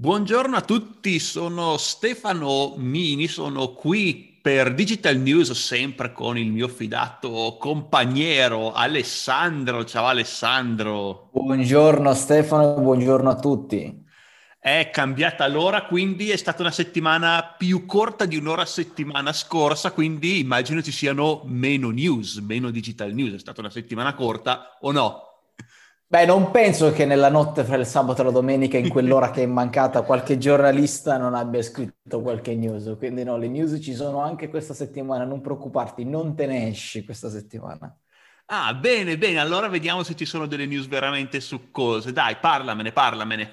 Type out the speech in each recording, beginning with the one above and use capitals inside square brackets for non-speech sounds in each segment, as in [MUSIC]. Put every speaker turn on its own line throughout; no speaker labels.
Buongiorno a tutti, sono Stefano Mini, sono qui per Digital News sempre con il mio fidato compagnero Alessandro. Ciao Alessandro.
Buongiorno Stefano, buongiorno a tutti.
È cambiata l'ora, quindi è stata una settimana più corta di un'ora settimana scorsa, quindi immagino ci siano meno news, meno digital news. È stata una settimana corta o no?
Beh, non penso che nella notte fra il sabato e la domenica, in quell'ora che è [LAUGHS] mancata, qualche giornalista non abbia scritto qualche news. Quindi no, le news ci sono anche questa settimana, non preoccuparti, non te ne esci questa settimana.
Ah, bene, bene, allora vediamo se ci sono delle news veramente succose. Dai, parlamene, parlamene.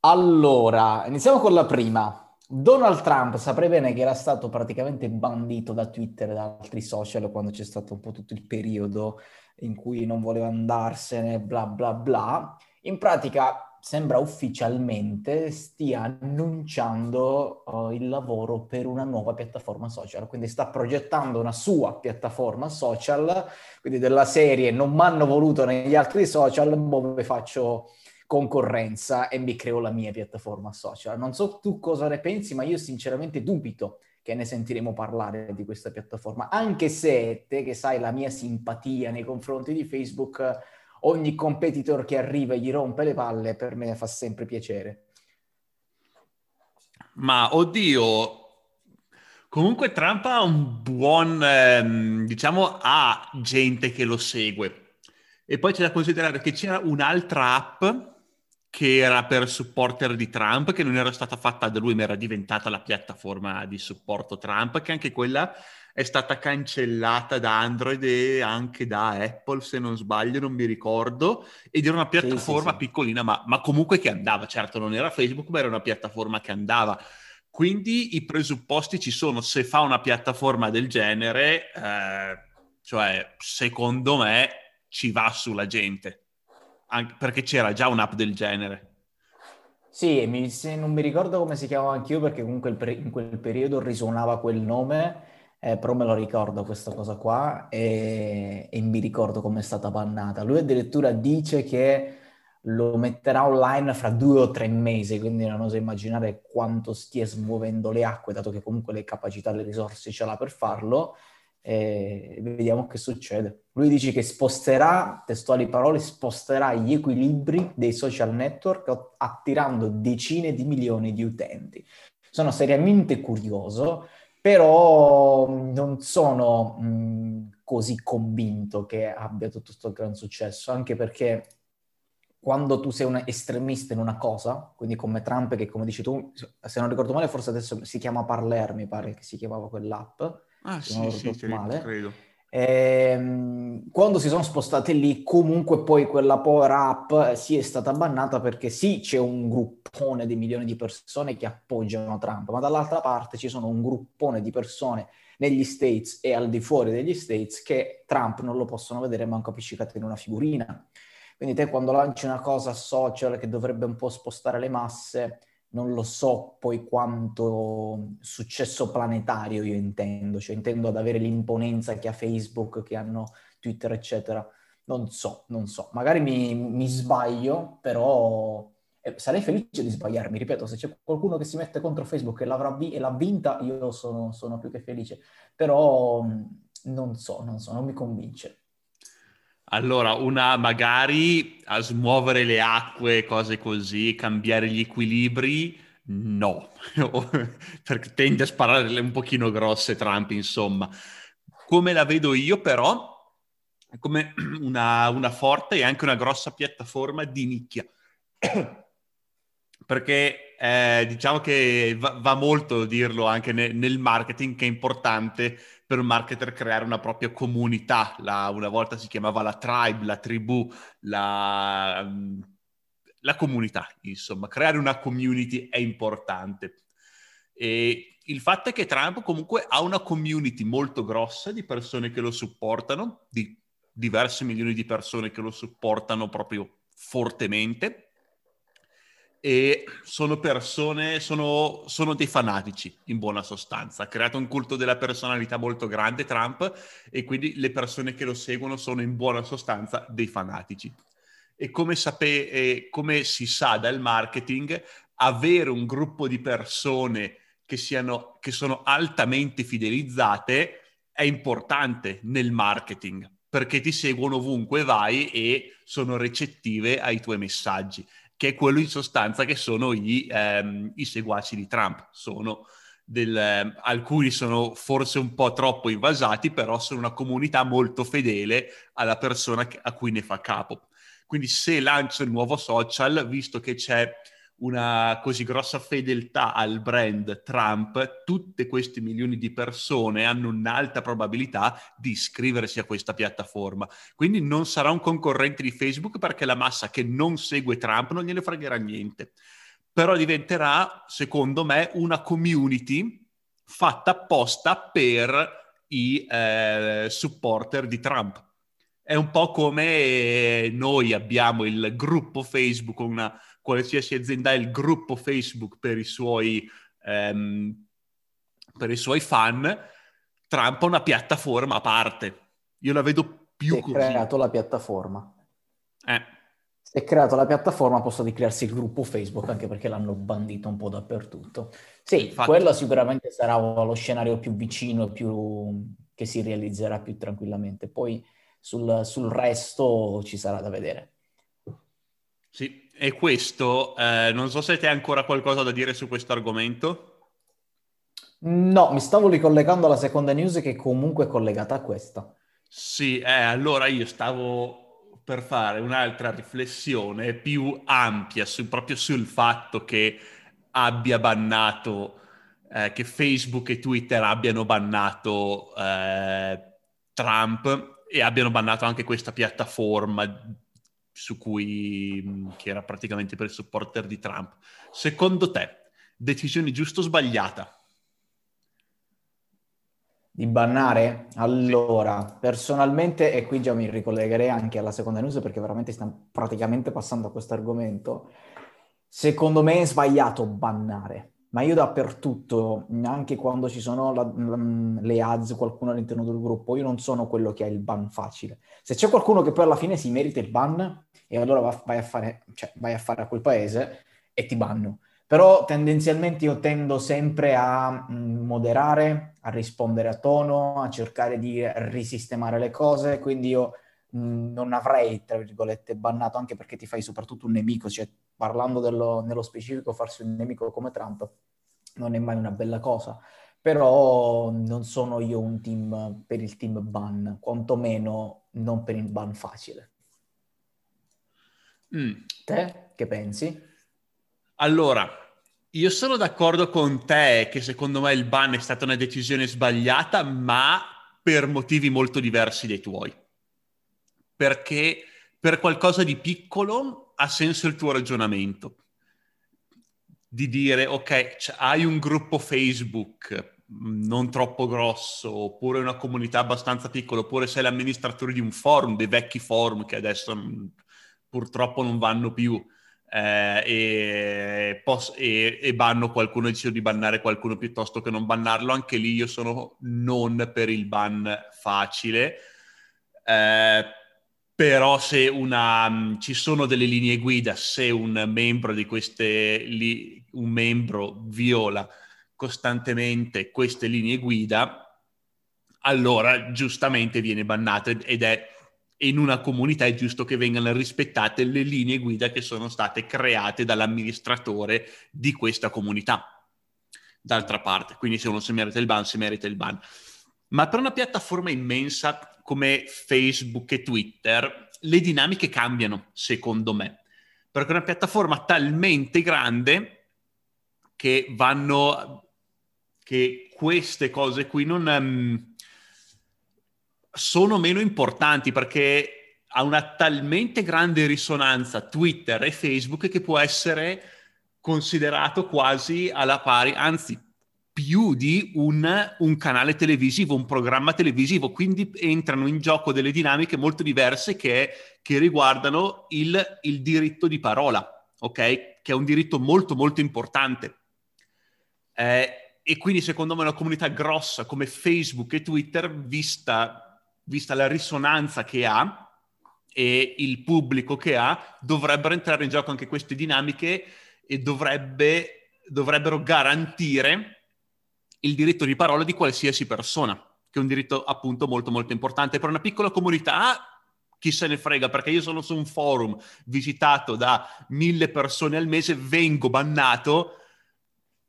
Allora, iniziamo con la prima. Donald Trump saprai bene che era stato praticamente bandito da Twitter e da altri social quando c'è stato un po' tutto il periodo in cui non voleva andarsene, bla bla bla. In pratica sembra ufficialmente stia annunciando uh, il lavoro per una nuova piattaforma social, quindi sta progettando una sua piattaforma social, quindi della serie non mi hanno voluto negli altri social, dove faccio concorrenza e mi creo la mia piattaforma social. Non so tu cosa ne pensi, ma io sinceramente dubito che ne sentiremo parlare di questa piattaforma, anche se te che sai la mia simpatia nei confronti di Facebook, ogni competitor che arriva e gli rompe le palle per me fa sempre piacere.
Ma oddio, comunque Trump ha un buon, ehm, diciamo, ha gente che lo segue. E poi c'è da considerare che c'era un'altra app che era per supporter di Trump, che non era stata fatta da lui, ma era diventata la piattaforma di supporto Trump, che anche quella è stata cancellata da Android e anche da Apple, se non sbaglio, non mi ricordo, ed era una piattaforma sì, sì, sì. piccolina, ma, ma, comunque che andava, certo non era Facebook, ma era una piattaforma che andava. Quindi i presupposti ci sono, se fa una piattaforma del genere, eh, cioè secondo me ci va sulla gente anche perché c'era già un'app del genere.
Sì, mi, non mi ricordo come si chiamava anch'io perché comunque per, in quel periodo risuonava quel nome, eh, però me lo ricordo questa cosa qua e, e mi ricordo come è stata bannata. Lui addirittura dice che lo metterà online fra due o tre mesi, quindi non oso immaginare quanto stia smuovendo le acque, dato che comunque le capacità, le risorse ce l'ha per farlo e vediamo che succede. Lui dice che sposterà, testuali parole, sposterà gli equilibri dei social network attirando decine di milioni di utenti. Sono seriamente curioso, però non sono mh, così convinto che abbia tutto questo gran successo, anche perché quando tu sei un estremista in una cosa, quindi come Trump che come dici tu, se non ricordo male forse adesso si chiama Parler, mi pare che si chiamava quell'app,
Ah, sì, sì, male. credo.
Ehm, quando si sono spostate lì, comunque poi quella power app eh, sì è stata bannata perché sì c'è un gruppone di milioni di persone che appoggiano Trump, ma dall'altra parte ci sono un gruppone di persone negli States e al di fuori degli States che Trump non lo possono vedere manco appiccicato in una figurina. Quindi te quando lanci una cosa social che dovrebbe un po' spostare le masse, non lo so poi quanto successo planetario io intendo, cioè intendo ad avere l'imponenza che ha Facebook, che hanno Twitter, eccetera. Non so, non so. Magari mi, mi sbaglio, però eh, sarei felice di sbagliarmi. Ripeto, se c'è qualcuno che si mette contro Facebook e, l'avrà vi- e l'ha vinta, io sono, sono più che felice. Però non so, non so, non mi convince.
Allora, una magari a smuovere le acque, cose così, cambiare gli equilibri, no, [LAUGHS] perché tende a sparare un pochino grosse Trump, insomma. Come la vedo io, però, come [CLEARS THROAT] una, una forte e anche una grossa piattaforma di nicchia. [CLEARS THROAT] perché eh, diciamo che va, va, molto dirlo anche ne, nel marketing, che è importante per un marketer creare una propria comunità. La, una volta si chiamava la tribe, la tribù, la, la comunità, insomma. Creare una community è importante. E il fatto è che Trump comunque ha una community molto grossa di persone che lo supportano, di diversi milioni di persone che lo supportano proprio fortemente e sono persone, sono, sono, dei fanatici in buona sostanza. Ha creato un culto della personalità molto grande Trump e quindi le persone che lo seguono sono in buona sostanza dei fanatici. E come, sape- come si sa dal marketing, avere un gruppo di persone che, siano, che sono altamente fidelizzate è importante nel marketing perché ti seguono ovunque vai e sono recettive ai tuoi messaggi, che è quello in sostanza che sono i, ehm, i seguaci di Trump. Sono del, eh, alcuni sono forse un po' troppo invasati, però sono una comunità molto fedele alla persona a cui ne fa capo. Quindi se lancia il nuovo social, visto che c'è una così grossa fedeltà al brand Trump, tutte queste milioni di persone hanno un'alta probabilità di iscriversi a questa piattaforma. Quindi non sarà un concorrente di Facebook perché la massa che non segue Trump non gliene fregherà niente. Però diventerà, secondo me, una community fatta apposta per i eh, supporter di Trump. È un po' come noi abbiamo il gruppo Facebook, una qualsiasi azienda ha il gruppo Facebook per i suoi, ehm, per i suoi fan, Trump ha una piattaforma a parte. Io la vedo più
si è creato la piattaforma.
Eh.
Si è creato la piattaforma, posso di crearsi il gruppo Facebook, anche perché l'hanno bandito un po' dappertutto. Sì, Infatti... quello sicuramente sarà lo scenario più vicino, più... che si realizzerà più tranquillamente. Poi sul, sul resto ci sarà da vedere.
Sì, e questo, eh, non so se te hai ancora qualcosa da dire su questo argomento.
No, mi stavo ricollegando alla seconda news che comunque è collegata a questa.
Sì, eh, allora io stavo per fare un'altra riflessione più ampia su, proprio sul fatto che abbia bannato, eh, che Facebook e Twitter abbiano bannato eh, Trump e abbiano bannato anche questa piattaforma su cui, che era praticamente per il supporter di Trump. Secondo te, decisione giusta o sbagliata?
Di bannare? Allora, personalmente, e qui già mi ricollegherei anche alla seconda news perché veramente stiamo praticamente passando a questo argomento, secondo me è sbagliato bannare ma io dappertutto, anche quando ci sono la, la, le ads, qualcuno all'interno del gruppo, io non sono quello che ha il ban facile. Se c'è qualcuno che poi alla fine si merita il ban, e allora va, vai, a fare, cioè, vai a fare a quel paese e ti banno. Però tendenzialmente io tendo sempre a mm, moderare, a rispondere a tono, a cercare di risistemare le cose, quindi io mh, non avrei, tra virgolette, bannato, anche perché ti fai soprattutto un nemico, cioè parlando dello, nello specifico, farsi un nemico come Trump non è mai una bella cosa. Però non sono io un team per il team ban, quantomeno non per il ban facile. Mm. Te che pensi?
Allora, io sono d'accordo con te che secondo me il ban è stata una decisione sbagliata, ma per motivi molto diversi dai tuoi. Perché per qualcosa di piccolo ha senso il tuo ragionamento di dire ok, cioè, hai un gruppo Facebook mm, non troppo grosso, oppure una comunità abbastanza piccola, oppure sei l'amministratore di un forum, dei vecchi forum che adesso mm, purtroppo non vanno più eh, e, pos- e, e, banno qualcuno, decido di bannare qualcuno piuttosto che non bannarlo, anche lì io sono non per il ban facile. Eh, però se una, ci sono delle linee guida, se un membro di queste, un membro viola costantemente queste linee guida, allora giustamente viene bannato ed è in una comunità è giusto che vengano rispettate le linee guida che sono state create dall'amministratore di questa comunità. D'altra parte, quindi se uno si merita il ban, si merita il ban. Ma per una piattaforma immensa come Facebook e Twitter, le dinamiche cambiano, secondo me. Perché è una piattaforma talmente grande che vanno, che queste cose qui non um, sono meno importanti perché ha una talmente grande risonanza Twitter e Facebook che può essere considerato quasi alla pari, anzi più di un, un, canale televisivo, un programma televisivo, quindi entrano in gioco delle dinamiche molto diverse che, che riguardano il, il, diritto di parola, ok? Che è un diritto molto molto importante. Eh, e quindi secondo me una comunità grossa come Facebook e Twitter, vista, vista la risonanza che ha e il pubblico che ha, dovrebbero entrare in gioco anche queste dinamiche e dovrebbe, dovrebbero garantire il diritto di parola di qualsiasi persona, che è un diritto appunto molto molto importante. Per una piccola comunità chi se ne frega, perché io sono su un forum visitato da mille persone al mese, vengo bannato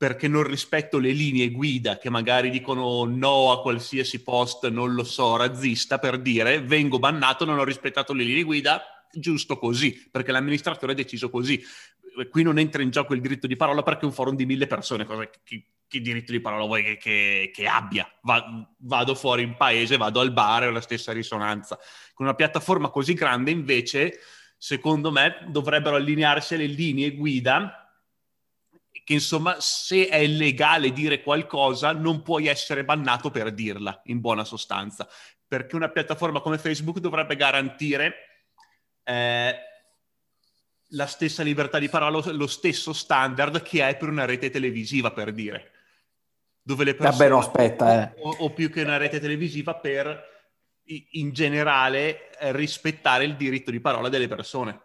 perché non rispetto le linee guida che magari dicono no a qualsiasi post, non lo so, razzista, per dire vengo bannato, non ho rispettato le linee guida, giusto così, perché l'amministratore ha deciso così. Qui non entra in gioco il diritto di parola perché è un forum di mille persone, cosa che, che diritto di parola vuoi che, che, che abbia? Va, vado fuori in paese, vado al bar, è la stessa risonanza. Con una piattaforma così grande, invece, secondo me, dovrebbero allinearsi le linee guida che insomma se è legale dire qualcosa non puoi essere bannato per dirla, in buona sostanza, perché una piattaforma come Facebook dovrebbe garantire eh, la stessa libertà di parola, lo stesso standard che è per una rete televisiva, per dire. Dove le persone...
Vabbè, no, aspetta,
eh. o, o più che una rete televisiva per in generale rispettare il diritto di parola delle persone.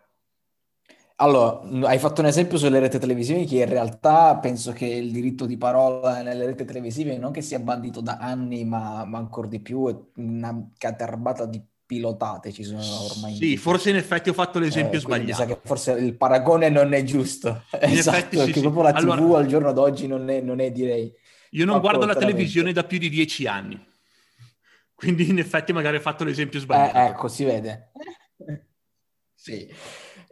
Allora, hai fatto un esempio sulle reti televisive che in realtà penso che il diritto di parola nelle reti televisive non che sia bandito da anni, ma, ma ancora di più, è una caterbata di pilotate ci sono ormai.
Sì, forse in effetti ho fatto l'esempio eh, sbagliato.
Forse il paragone non è giusto. In [LAUGHS] esatto, effetti, perché sì, proprio la TV allora, al giorno d'oggi non è, non è direi...
Io non guardo la televisione da più di dieci anni. Quindi in effetti magari ho fatto l'esempio sbagliato.
Eh, ecco, si vede. [LAUGHS] sì.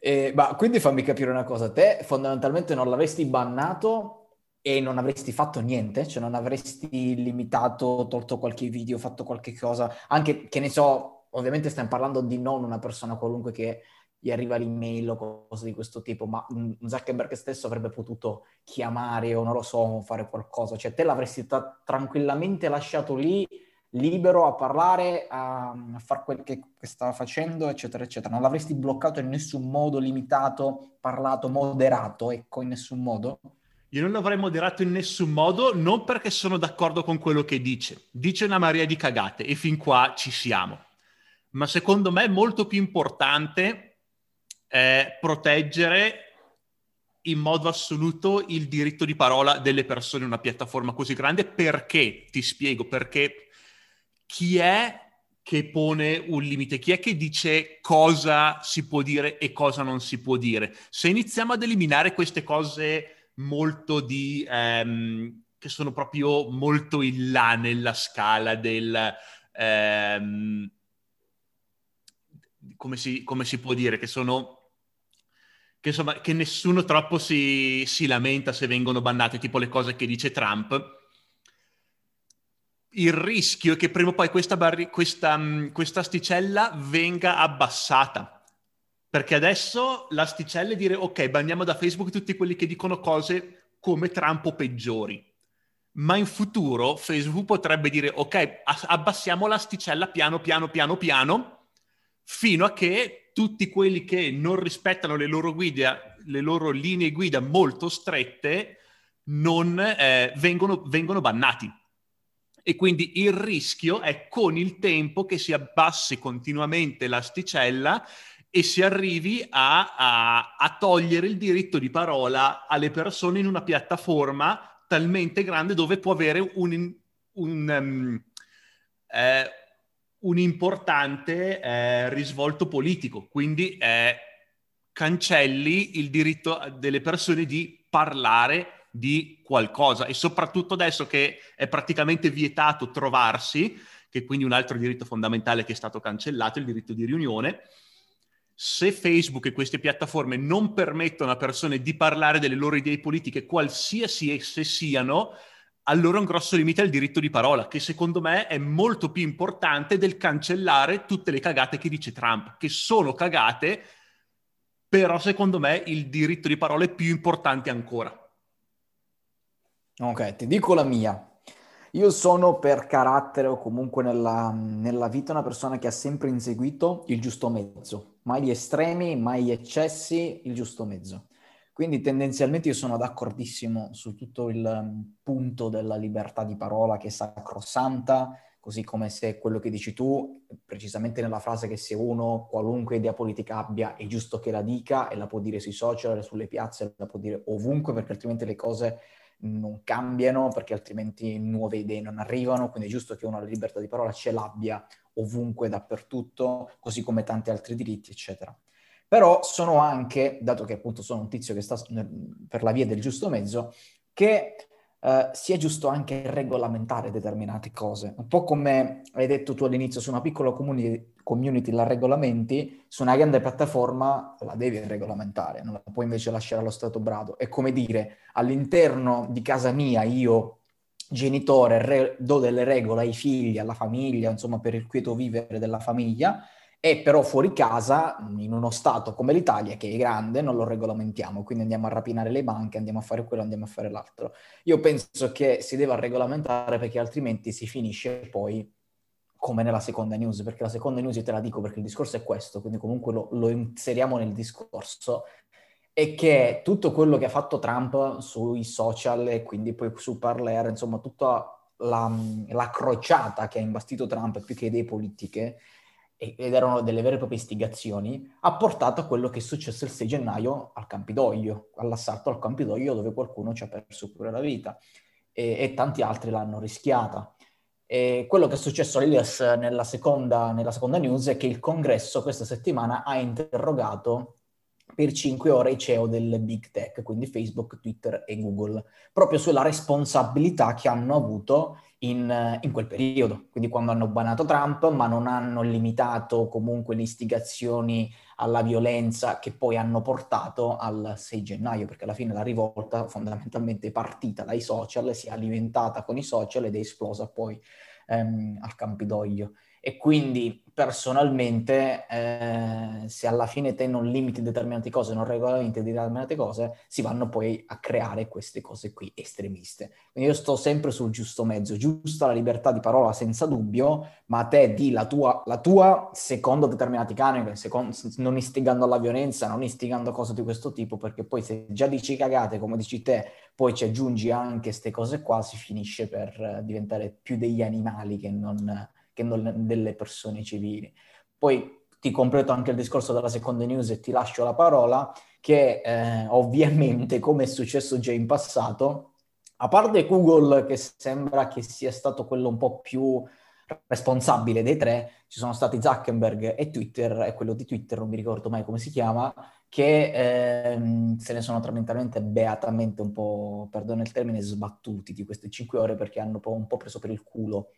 Eh, ma quindi fammi capire una cosa, te fondamentalmente non l'avresti bannato e non avresti fatto niente? Cioè non avresti limitato, tolto qualche video, fatto qualche cosa? Anche, che ne so, ovviamente stiamo parlando di non una persona qualunque che gli arriva l'email o cose di questo tipo, ma Zuckerberg stesso avrebbe potuto chiamare o non lo so, fare qualcosa. Cioè te l'avresti tra- tranquillamente lasciato lì libero a parlare, a, fare quel che, che, stava facendo, eccetera, eccetera. Non l'avresti bloccato in nessun modo, limitato, parlato, moderato, ecco, in nessun modo?
Io non l'avrei moderato in nessun modo, non perché sono d'accordo con quello che dice. Dice una marea di cagate e fin qua ci siamo. Ma secondo me è molto più importante eh, proteggere in modo assoluto il diritto di parola delle persone in una piattaforma così grande perché, ti spiego, perché chi è che pone un limite? Chi è che dice cosa si può dire e cosa non si può dire? Se iniziamo ad eliminare queste cose molto di... Ehm, che sono proprio molto in là nella scala del... Ehm, come, si, come si può dire? Che sono che, insomma, che nessuno troppo si, si, lamenta se vengono bannate, tipo le cose che dice Trump, il rischio è che prima o poi questa, barri- questa, mm, questa asticella venga abbassata. Perché adesso l'asticella è dire ok, banniamo da Facebook tutti quelli che dicono cose come Trump o peggiori. Ma in futuro Facebook potrebbe dire ok, abbassiamo l'asticella piano piano piano piano fino a che tutti quelli che non rispettano le loro guide, le loro linee guida molto strette, non eh, vengono, vengono bannati e quindi il rischio è con il tempo che si abbassi continuamente l'asticella e si arrivi a, a, a, togliere il diritto di parola alle persone in una piattaforma talmente grande dove può avere un, un, um, eh, un importante eh, risvolto politico. Quindi eh, cancelli il diritto delle persone di parlare di qualcosa e soprattutto adesso che è praticamente vietato trovarsi, che è quindi un altro diritto fondamentale che è stato cancellato, il diritto di riunione, se Facebook e queste piattaforme non permettono a persone di parlare delle loro idee politiche, qualsiasi esse siano, allora un grosso limite al diritto di parola, che secondo me è molto più importante del cancellare tutte le cagate che dice Trump, che sono cagate, però secondo me il diritto di parola è più importante ancora.
Ok, ti dico la mia. Io sono per carattere o comunque nella, nella, vita una persona che ha sempre inseguito il giusto mezzo, mai gli estremi, mai gli eccessi, il giusto mezzo. Quindi tendenzialmente io sono d'accordissimo su tutto il um, punto della libertà di parola che è sacrosanta, così come se quello che dici tu, precisamente nella frase che se uno qualunque idea politica abbia è giusto che la dica e la può dire sui social, sulle piazze, la può dire ovunque perché altrimenti le cose non cambiano, perché altrimenti nuove idee non arrivano, quindi è giusto che uno la libertà di parola ce l'abbia ovunque, dappertutto, così come tanti altri diritti, eccetera. Però sono anche, dato che appunto sono un tizio che sta per la via del giusto mezzo, che Uh, sia giusto anche regolamentare determinate cose. Un po' come hai detto tu all'inizio, su una piccola comuni- community la regolamenti, su una grande piattaforma la devi regolamentare, non la puoi invece lasciare allo stato brado. È come dire, all'interno di casa mia io, genitore, re- do delle regole ai figli, alla famiglia, insomma per il quieto vivere della famiglia, e però fuori casa, in uno Stato come l'Italia, che è grande, non lo regolamentiamo, quindi andiamo a rapinare le banche, andiamo a fare quello, andiamo a fare l'altro. Io penso che si deva regolamentare perché altrimenti si finisce poi come nella seconda news, perché la seconda news te la dico perché il discorso è questo, quindi comunque lo, lo inseriamo nel discorso, è che tutto quello che ha fatto Trump sui social e quindi poi su Parler, insomma tutta la, la crociata che ha imbastito Trump più che idee politiche, ed erano delle vere e proprie istigazioni, ha portato a quello che è successo il 6 gennaio al Campidoglio, all'assalto al Campidoglio dove qualcuno ci ha perso pure la vita e, e tanti altri l'hanno rischiata. E quello che è successo all'Ilias nella seconda, nella seconda news è che il congresso questa settimana ha interrogato per cinque ore i CEO del big tech, quindi Facebook, Twitter e Google, proprio sulla responsabilità che hanno avuto in, in, quel periodo, quindi quando hanno banato Trump, ma non hanno limitato comunque le istigazioni alla violenza che poi hanno portato al 6 gennaio, perché alla fine la rivolta fondamentalmente è partita dai social, si è alimentata con i social ed è esplosa poi ehm, al Campidoglio. E quindi personalmente, eh, se alla fine te non limiti determinate cose, non regolamenti determinate cose, si vanno poi a creare queste cose qui estremiste. Quindi io sto sempre sul giusto mezzo, giusta la libertà di parola senza dubbio, ma te di la tua, la tua secondo determinati canoni, non istigando alla violenza, non istigando cose di questo tipo, perché poi se già dici cagate, come dici te, poi ci aggiungi anche queste cose qua, si finisce per diventare più degli animali che non che non delle persone civili. Poi ti completo anche il discorso della seconda news e ti lascio la parola, che eh, ovviamente, come è successo già in passato, a parte Google che sembra che sia stato quello un po' più responsabile dei tre, ci sono stati Zuckerberg e Twitter, e quello di Twitter non mi ricordo mai come si chiama, che ehm, se ne sono tramentalmente beatamente un po', perdono il termine, sbattuti di queste cinque ore perché hanno un po' preso per il culo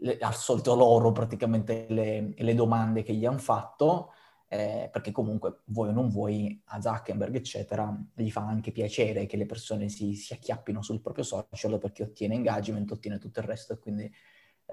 le, al solito loro praticamente le, le domande che gli hanno fatto, eh, perché comunque vuoi o non vuoi a Zuckerberg eccetera gli fa anche piacere che le persone si, si acchiappino sul proprio social perché ottiene engagement, ottiene tutto il resto e quindi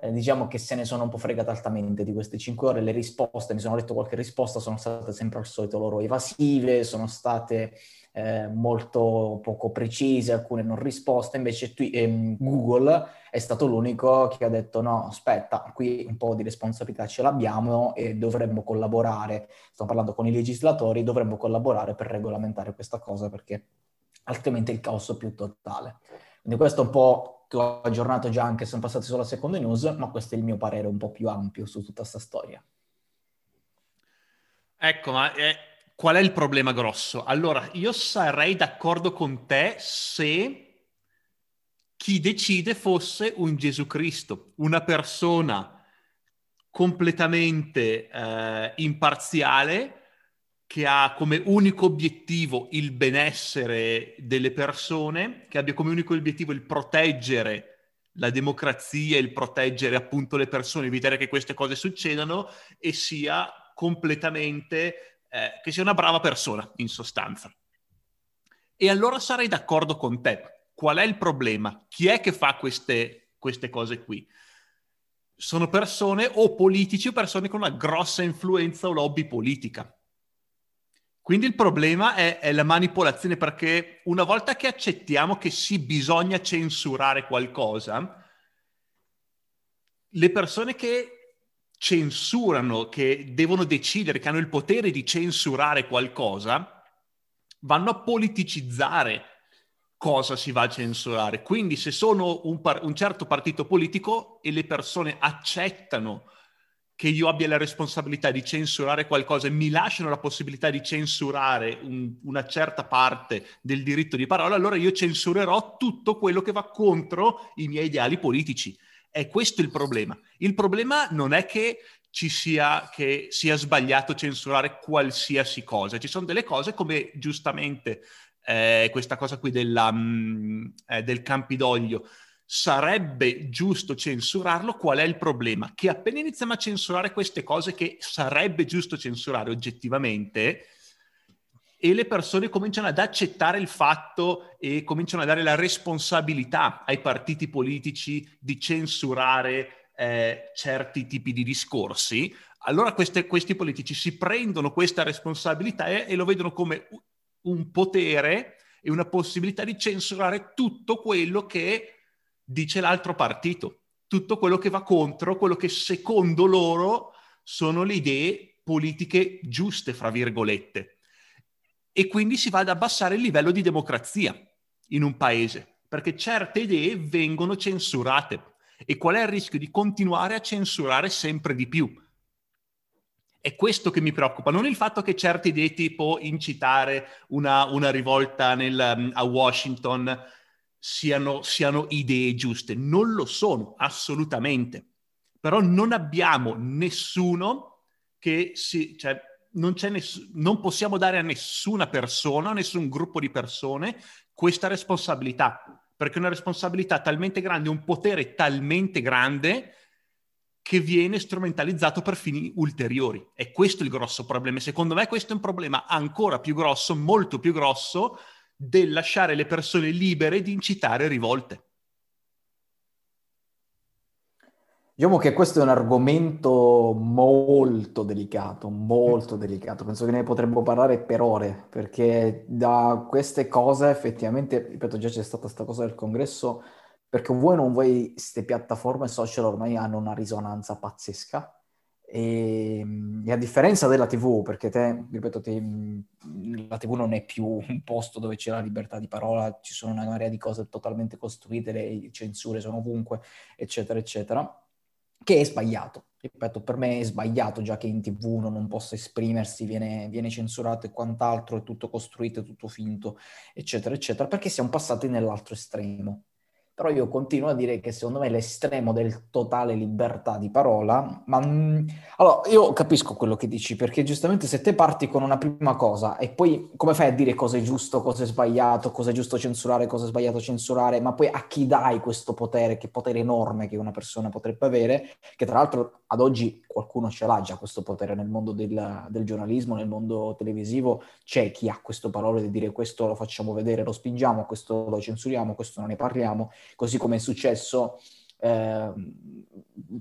eh, diciamo che se ne sono un po' fregate altamente di queste 5 ore. Le risposte, mi sono letto qualche risposta, sono state sempre al solito loro evasive, sono state eh, molto poco precise, alcune non risposte. Invece tu, ehm, Google è stato l'unico che ha detto no, aspetta, qui un po' di responsabilità ce l'abbiamo e dovremmo collaborare, sto parlando con i legislatori, dovremmo collaborare per regolamentare questa cosa perché altrimenti il caos è più totale. Quindi questo è un po' che ho aggiornato già anche, sono passati solo a seconde news, ma questo è il mio parere un po' più ampio su tutta questa storia.
Ecco, ma eh, qual è il problema grosso? Allora, io sarei d'accordo con te se chi decide fosse un Gesù Cristo, una persona completamente eh, imparziale che ha come unico obiettivo il benessere delle persone, che abbia come unico obiettivo il proteggere la democrazia, il proteggere appunto le persone, evitare che queste cose succedano e sia completamente, eh, che sia una brava persona in sostanza. E allora sarei d'accordo con te. Qual è il problema? Chi è che fa queste, queste cose qui? Sono persone o politici o persone con una grossa influenza o lobby politica quindi il problema è, è, la manipolazione perché una volta che accettiamo che sì, bisogna censurare qualcosa, le persone che censurano, che devono decidere, che hanno il potere di censurare qualcosa, vanno a politicizzare cosa si va a censurare. Quindi se sono un, par- un certo partito politico e le persone accettano che io abbia la responsabilità di censurare qualcosa e mi lasciano la possibilità di censurare un, una certa parte del diritto di parola, allora io censurerò tutto quello che va contro i miei ideali politici. È questo il problema. Il problema non è che ci sia, che sia sbagliato censurare qualsiasi cosa. Ci sono delle cose come giustamente eh, questa cosa qui della, mh, mm, eh, del Campidoglio sarebbe giusto censurarlo, qual è il problema? Che appena iniziamo a censurare queste cose che sarebbe giusto censurare oggettivamente, e le persone cominciano ad accettare il fatto e cominciano a dare la responsabilità ai partiti politici di censurare eh, certi tipi di discorsi, allora queste, questi politici si prendono questa responsabilità e, e lo vedono come un potere e una possibilità di censurare tutto quello che dice l'altro partito, tutto quello che va contro quello che secondo loro sono le idee politiche giuste, fra virgolette. E quindi si va ad abbassare il livello di democrazia in un paese, perché certe idee vengono censurate. E qual è il rischio di continuare a censurare sempre di più? È questo che mi preoccupa, non il fatto che certe idee tipo incitare una, una rivolta nel, a Washington siano, siano idee giuste. Non lo sono, assolutamente. Però non abbiamo nessuno che si... Cioè, non, ness- non possiamo dare a nessuna persona, a nessun gruppo di persone questa responsabilità, perché una responsabilità talmente grande, un potere talmente grande che viene strumentalizzato per fini ulteriori. E questo è il grosso problema. Secondo me questo è un problema ancora più grosso, molto più grosso, del lasciare le persone libere di incitare rivolte.
Diciamo che questo è un argomento molto delicato, molto delicato. Penso che ne potremmo parlare per ore, perché da queste cose effettivamente, ripeto, già c'è stata questa cosa del congresso, perché vuoi o non vuoi, queste piattaforme social ormai hanno una risonanza pazzesca e, ehm, e, a differenza della TV, perché te, ripeto, te, la TV non è più un posto dove c'è la libertà di parola, ci sono una marea di cose totalmente costruite, le censure sono ovunque, eccetera, eccetera, che è sbagliato. Ripeto, per me è sbagliato già che in TV uno non possa esprimersi, viene, viene censurato e quant'altro, è tutto costruito, è tutto finto, eccetera, eccetera, perché siamo passati nell'altro estremo. Però io continuo a dire che secondo me l'estremo del totale libertà di parola, ma mh, allora io capisco quello che dici, perché giustamente se te parti con una prima cosa e poi come fai a dire cosa è giusto, cosa è sbagliato, cosa è giusto censurare, cosa è sbagliato censurare, ma poi a chi dai questo potere, che potere enorme che una persona potrebbe avere, che tra l'altro ad oggi qualcuno ce l'ha già questo potere nel mondo del, del giornalismo, nel mondo televisivo, c'è chi ha questo parole di dire questo lo facciamo vedere, lo spingiamo, questo lo censuriamo, questo non ne parliamo, così come è successo, eh,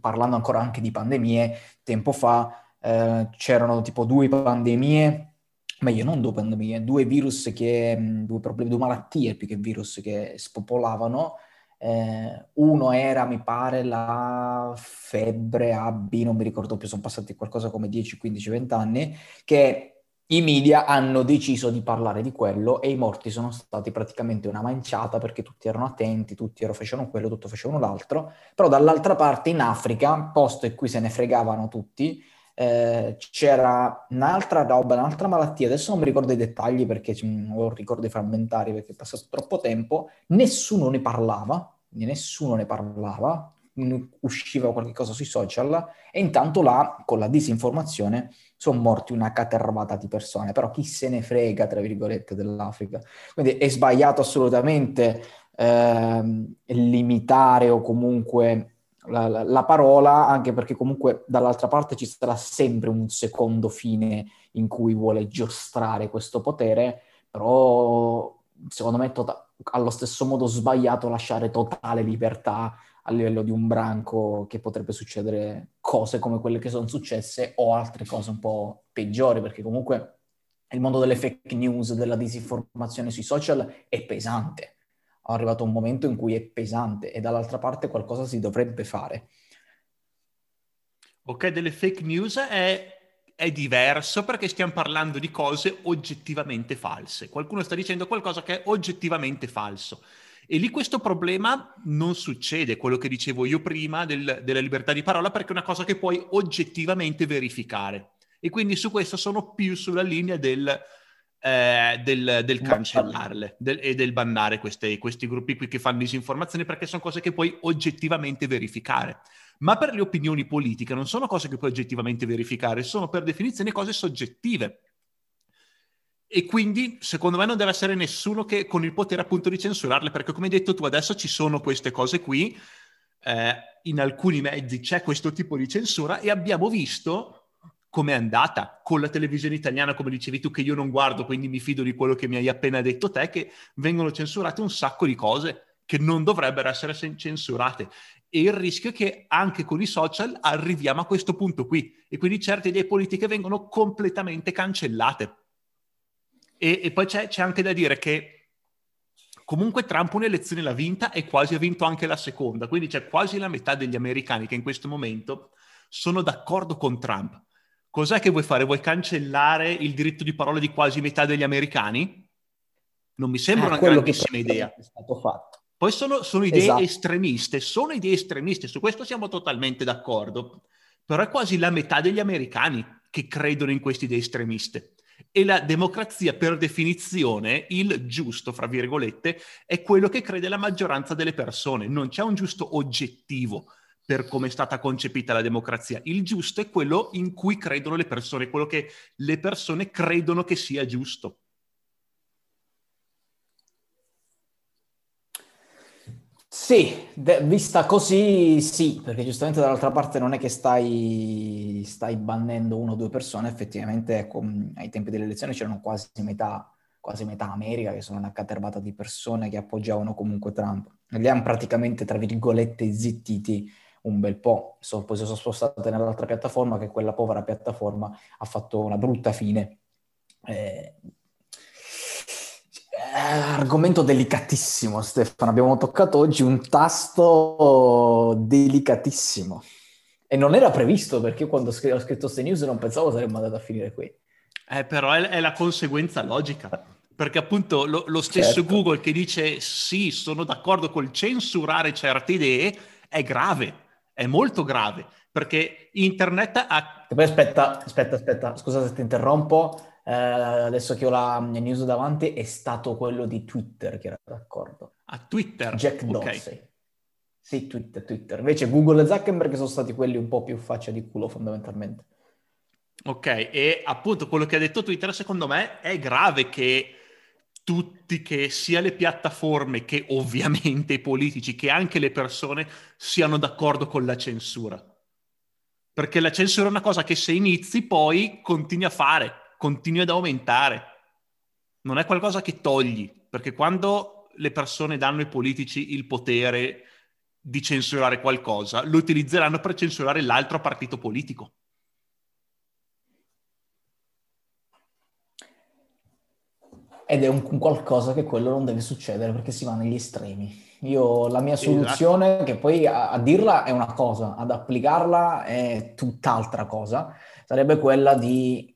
parlando ancora anche di pandemie, tempo fa eh, c'erano tipo due pandemie, meglio non due pandemie, due virus che, due problemi, due malattie più che virus che spopolavano, eh, uno era, mi pare, la febbre A, B, non mi ricordo più, sono passati qualcosa come 10, 15, 20 anni, che i media hanno deciso di parlare di quello e i morti sono stati praticamente una manciata perché tutti erano attenti, tutti facevano quello, tutti facevano l'altro, però dall'altra parte in Africa, posto in cui se ne fregavano tutti, eh, c'era un'altra roba, un'altra malattia, adesso non mi ricordo i dettagli perché ho ricordi frammentari perché è passato troppo tempo, nessuno ne parlava, nessuno ne parlava, usciva qualcosa sui social e intanto là con la disinformazione sono morti una catervata di persone, però chi se ne frega, tra virgolette, dell'Africa. Quindi è sbagliato assolutamente eh, limitare o comunque la, la, la, parola, anche perché comunque dall'altra parte ci sarà sempre un secondo fine in cui vuole giostrare questo potere, però secondo me è to- allo stesso modo sbagliato lasciare totale libertà a livello di un branco che potrebbe succedere cose come quelle che sono successe o altre cose un po' peggiori, perché comunque il mondo delle fake news, della disinformazione sui social è pesante è arrivato un momento in cui è pesante e dall'altra parte qualcosa si dovrebbe fare.
Ok, delle fake news è è diverso perché stiamo parlando di cose oggettivamente false. Qualcuno sta dicendo qualcosa che è oggettivamente falso. E lì questo problema non succede, quello che dicevo io prima del, della libertà di parola, perché è una cosa che puoi oggettivamente verificare. E quindi su questo sono più sulla linea del, eh, del, del cancellarle del, e del bannare queste, questi gruppi qui che fanno disinformazione, perché sono cose che puoi oggettivamente verificare. Ma per le opinioni politiche non sono cose che puoi oggettivamente verificare, sono per definizione cose soggettive e quindi secondo me non deve essere nessuno che con il potere appunto di censurarle, perché come hai detto tu adesso ci sono queste cose qui, eh, in alcuni mezzi c'è questo tipo di censura e abbiamo visto come è andata con la televisione italiana, come dicevi tu, che io non guardo, quindi mi fido di quello che mi hai appena detto te, che vengono censurate un sacco di cose che non dovrebbero essere censurate. E il rischio è che anche con i social arriviamo a questo punto qui e quindi certe idee politiche vengono completamente cancellate. E, e poi c'è, c'è, anche da dire che comunque Trump un'elezione l'ha vinta e quasi ha vinto anche la seconda, quindi c'è quasi la metà degli americani che in questo momento sono d'accordo con Trump. Cos'è che vuoi fare? Vuoi cancellare il diritto di parola di quasi metà degli americani? Non mi sembra eh, una grandissima idea. È stato fatto. Poi sono, sono idee esatto. estremiste, sono idee estremiste, su questo siamo totalmente d'accordo, però è quasi la metà degli americani che credono in queste idee estremiste. E la democrazia, per definizione, il giusto, fra virgolette, è quello che crede la maggioranza delle persone. Non c'è un giusto oggettivo per come è stata concepita la democrazia. Il giusto è quello in cui credono le persone, quello che le persone credono che sia giusto.
Sì, de- vista così sì, perché giustamente dall'altra parte non è che stai, stai bannendo una o due persone, effettivamente ecco, ai tempi delle elezioni c'erano quasi metà, quasi metà America che sono una catervata di persone che appoggiavano comunque Trump. Li hanno praticamente, tra virgolette, zittiti un bel po', so, poi si sono spostate nell'altra piattaforma che quella povera piattaforma ha fatto una brutta fine. Eh, argomento delicatissimo, Stefano. Abbiamo toccato oggi un tasto delicatissimo. E non era previsto perché quando ho scritto queste news non pensavo saremmo andati a finire qui.
Eh, però è, è la conseguenza logica. Perché appunto lo, lo stesso certo. Google che dice sì, sono d'accordo col censurare certe idee, è grave, è molto grave. Perché internet ha...
Poi aspetta, aspetta, aspetta, scusa se ti interrompo eh, adesso che ho la news davanti, è stato quello di Twitter che era d'accordo.
A Twitter?
Jack Dorsey. Okay. Sì, Twitter, Twitter. Invece Google e Zuckerberg sono stati quelli un po' più faccia di culo fondamentalmente.
Ok, e appunto quello che ha detto Twitter secondo me è grave che tutti, che sia le piattaforme che ovviamente i politici, che anche le persone siano d'accordo con la censura. Perché la censura è una cosa che se inizi poi continui a fare continui ad aumentare. Non è qualcosa che togli, perché quando le persone danno ai politici il potere di censurare qualcosa, lo utilizzeranno per censurare l'altro partito politico.
Ed è un qualcosa che quello non deve succedere perché si va negli estremi. Io la mia soluzione, esatto. che poi a, a, dirla è una cosa, ad applicarla è tutt'altra cosa, sarebbe quella di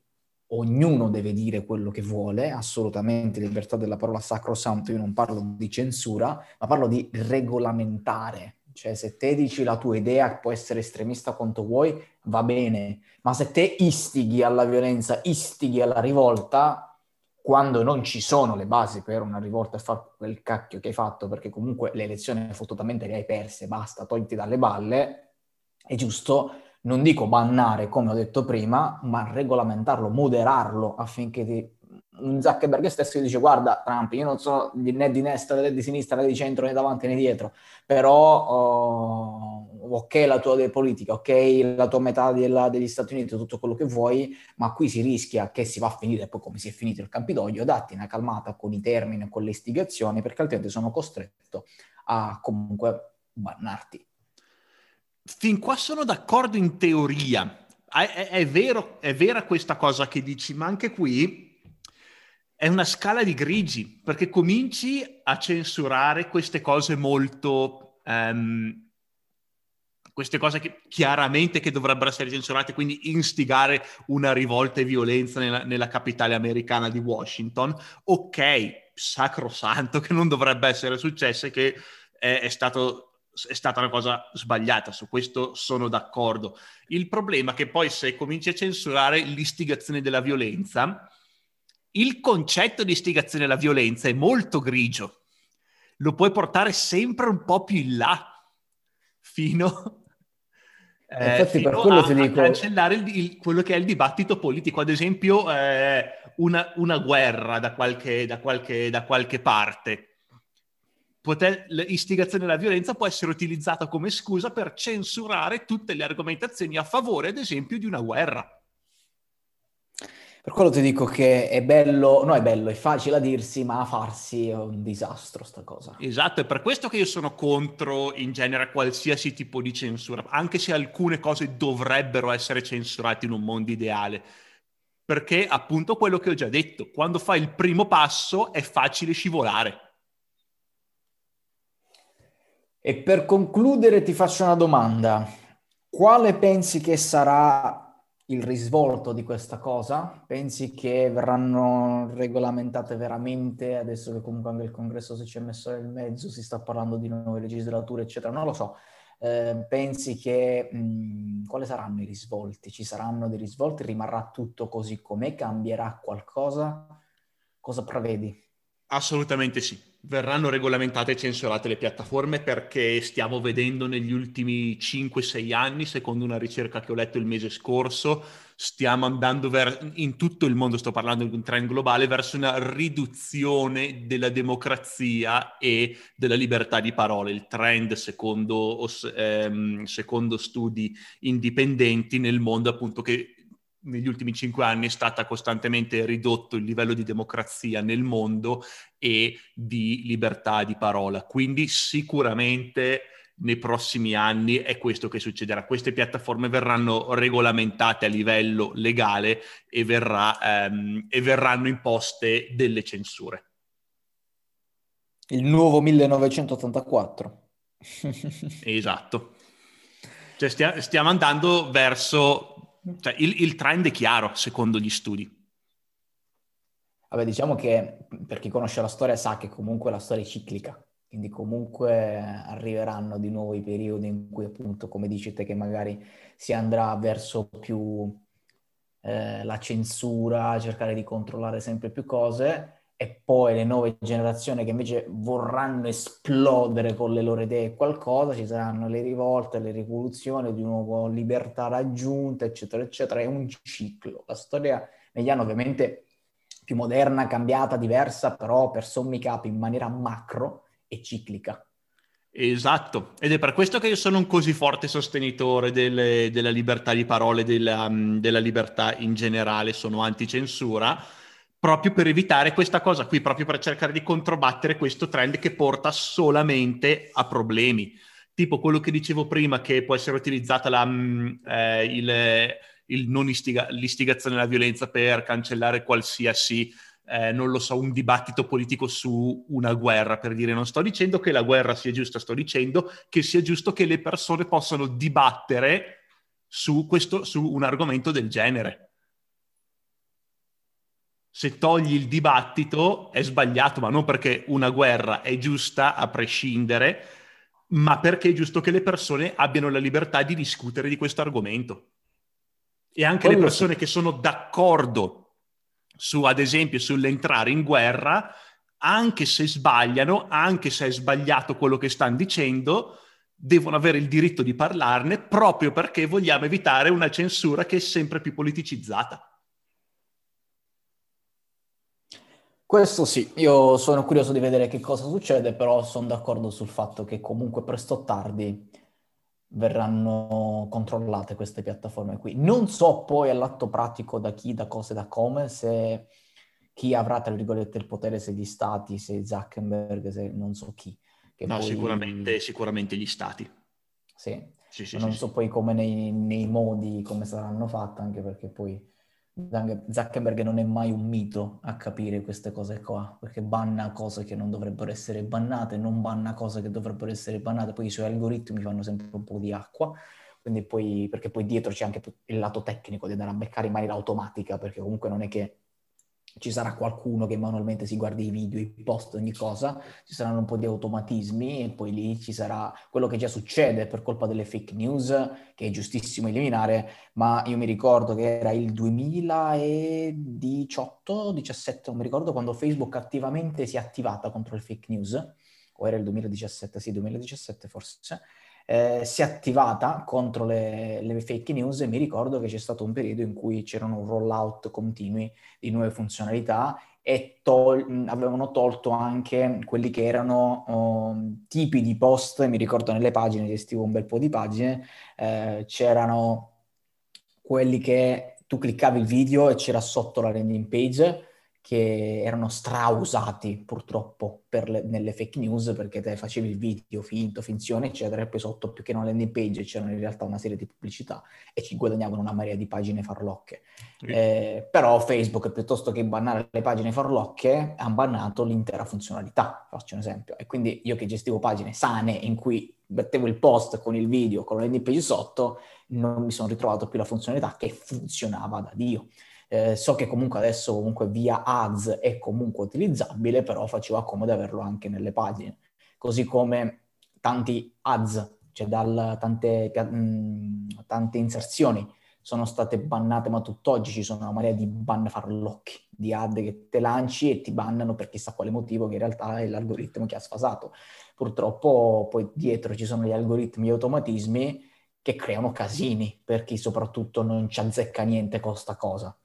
ognuno deve dire quello che vuole, assolutamente libertà della parola sacrosanto, io non parlo di censura, ma parlo di regolamentare. Cioè se te dici la tua idea può essere estremista quanto vuoi, va bene, ma se te istighi alla violenza, istighi alla rivolta, quando non ci sono le basi per una rivolta e fare quel cacchio che hai fatto, perché comunque le elezioni fottutamente le hai perse, basta, togli dalle balle, è giusto non dico bannare come ho detto prima, ma regolamentarlo, moderarlo affinché ti... un Zuckerberg stesso dice guarda Trump, io non sono né di destra né di sinistra né di centro né davanti né dietro, però oh, ok la tua politica, ok la tua metà della, degli Stati Uniti, tutto quello che vuoi, ma qui si rischia che si va a finire poi come si è finito il Campidoglio, datti una calmata con i termini, con le istigazioni, perché altrimenti sono costretto a comunque bannarti
fin qua sono d'accordo in teoria. È, è, è, vero, è vera questa cosa che dici, ma anche qui è una scala di grigi, perché cominci a censurare queste cose molto, um, queste cose che chiaramente che dovrebbero essere censurate, quindi instigare una rivolta e violenza nella, nella capitale americana di Washington, ok, sacrosanto che non dovrebbe essere successo e che è, è stato è stata una cosa sbagliata, su questo sono d'accordo. Il problema è che poi se cominci a censurare l'istigazione della violenza, il concetto di istigazione alla violenza è molto grigio, lo puoi portare sempre un po' più in là, fino,
eh, Infatti per quello
a,
dico...
cancellare il, il, quello che è il dibattito politico, ad esempio eh, una, una, guerra da qualche, da qualche, da qualche parte poter, l'istigazione alla violenza può essere utilizzata come scusa per censurare tutte le argomentazioni a favore, ad esempio, di una guerra.
Per quello ti dico che è bello, no è bello, è facile a dirsi, ma a farsi è un disastro sta cosa.
Esatto, è per questo che io sono contro in genere qualsiasi tipo di censura, anche se alcune cose dovrebbero essere censurate in un mondo ideale. Perché appunto quello che ho già detto, quando fai il primo passo è facile scivolare.
E per concludere ti faccio una domanda. Quale pensi che sarà il risvolto di questa cosa? Pensi che verranno regolamentate veramente, adesso che comunque anche il congresso si è messo nel mezzo, si sta parlando di nuove legislature, eccetera? Non lo so. Eh, pensi che mh, quali saranno i risvolti? Ci saranno dei risvolti? Rimarrà tutto così com'è? Cambierà qualcosa? Cosa prevedi?
Assolutamente sì. Verranno regolamentate e censurate le piattaforme perché stiamo vedendo negli ultimi 5-6 anni, secondo una ricerca che ho letto il mese scorso, stiamo andando ver- in tutto il mondo, sto parlando di un trend globale, verso una riduzione della democrazia e della libertà di parola. Il trend, secondo, ehm, secondo studi indipendenti nel mondo, appunto, che negli ultimi cinque anni è stata costantemente ridotto il livello di democrazia nel mondo e di libertà di parola. Quindi sicuramente nei prossimi anni è questo che succederà. Queste piattaforme verranno regolamentate a livello legale e, verrà, ehm, e verranno imposte delle censure.
Il nuovo 1984. [LAUGHS]
esatto. Cioè stia, stiamo andando verso cioè, il, il trend è chiaro, secondo gli studi.
Vabbè, diciamo che per chi conosce la storia sa che comunque la storia è ciclica, quindi comunque arriveranno di nuovo i periodi in cui appunto, come dici te, che magari si andrà verso più eh, la censura, cercare di controllare sempre più cose e poi le nuove generazioni che invece vorranno esplodere con le loro idee qualcosa, ci saranno le rivolte, le rivoluzioni, di nuovo libertà raggiunta, eccetera, eccetera. È un ciclo. La storia negli anni ovviamente più moderna, cambiata, diversa, però per sommi capi in maniera macro è ciclica.
Esatto, ed è per questo che io sono un così forte sostenitore delle, della libertà di parole, della, della libertà in generale, sono anticensura proprio per evitare questa cosa qui, proprio per cercare di controbattere questo trend che porta solamente a problemi. Tipo quello che dicevo prima, che può essere utilizzata la, mm, eh, il, il non istiga- l'istigazione alla violenza per cancellare qualsiasi, eh, non lo so, un dibattito politico su una guerra, per dire non sto dicendo che la guerra sia giusta, sto dicendo che sia giusto che le persone possano dibattere su, questo, su un argomento del genere se togli il dibattito è sbagliato, ma non perché una guerra è giusta a prescindere, ma perché è giusto che le persone abbiano la libertà di discutere di questo argomento. E anche Quello le persone sì. che sono d'accordo su, ad esempio, sull'entrare in guerra, anche se sbagliano, anche se è sbagliato quello che stanno dicendo, devono avere il diritto di parlarne proprio perché vogliamo evitare una censura che è sempre più politicizzata.
Questo sì, io sono curioso di vedere che cosa succede, però sono d'accordo sul fatto che comunque presto o tardi verranno controllate queste piattaforme qui. Non so poi all'atto pratico da chi, da cosa e da come, se chi avrà, tra virgolette, il potere, se gli stati, se Zuckerberg, se non so chi.
no, poi... sicuramente, sicuramente gli stati.
Sì, sì, sì non sì, so sì. poi come nei, nei, modi, come saranno fatte, anche perché poi Zuckerberg non è mai un mito a capire queste cose qua, perché banna cose che non dovrebbero essere bannate, non banna cose che dovrebbero essere bannate, poi i suoi algoritmi fanno sempre un po' di acqua, poi, perché poi dietro c'è anche il lato tecnico di andare a beccare in maniera automatica, perché comunque non è che ci sarà qualcuno che manualmente si guardi i video, i post, ogni cosa, ci saranno un po' di automatismi e poi lì ci sarà quello che già succede per colpa delle fake news, che è giustissimo eliminare, ma io mi ricordo che era il 2018-17, non mi ricordo, quando Facebook attivamente si è attivata contro le fake news, o era il 2017, sì, 2017 forse, eh, si è attivata contro le, le, fake news e mi ricordo che c'è stato un periodo in cui c'erano rollout continui di nuove funzionalità e tol- avevano tolto anche quelli che erano oh, tipi di post, mi ricordo nelle pagine, gestivo un bel po' di pagine, eh, c'erano quelli che tu cliccavi il video e c'era sotto la landing page che erano strausati purtroppo le, nelle fake news perché te facevi il video finto, finzione, eccetera, e poi sotto più che una landing page c'erano in realtà una serie di pubblicità e ci guadagnavano una marea di pagine farlocche. Sì. Eh, però Facebook, piuttosto che bannare le pagine farlocche, ha bannato l'intera funzionalità, faccio un esempio. E quindi io che gestivo pagine sane in cui mettevo il post con il video, con la landing page sotto, non mi sono ritrovato più la funzionalità che funzionava da Dio. Eh, so che comunque adesso comunque via ads è comunque utilizzabile, però faceva comodo averlo anche nelle pagine. Così come tanti ads, cioè dal, tante, mh, mm, tante inserzioni sono state bannate, ma tutt'oggi ci sono una marea di ban farlocchi, di ad che te lanci e ti bannano per chissà quale motivo, che in realtà è l'algoritmo che ha sfasato. Purtroppo poi dietro ci sono gli algoritmi e automatismi che creano casini per chi soprattutto non ci azzecca niente con sta cosa.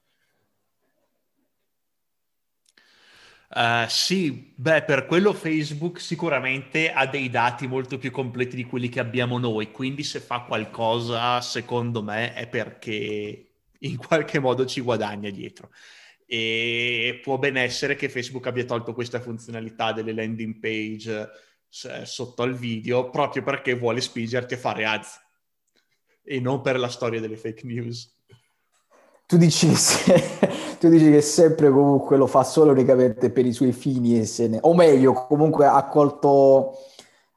Uh, sì, beh, per quello Facebook sicuramente ha dei dati molto più completi di quelli che abbiamo noi, quindi se fa qualcosa, secondo me, è perché in qualche modo ci guadagna dietro. E può ben essere che Facebook abbia tolto questa funzionalità delle landing page eh, sotto al video proprio perché vuole spingerti a fare ads e non per la storia delle fake news.
Tu dici che [LAUGHS] tu dici che sempre comunque lo fa solo unicamente per i suoi fini e se ne... o meglio, comunque ha colto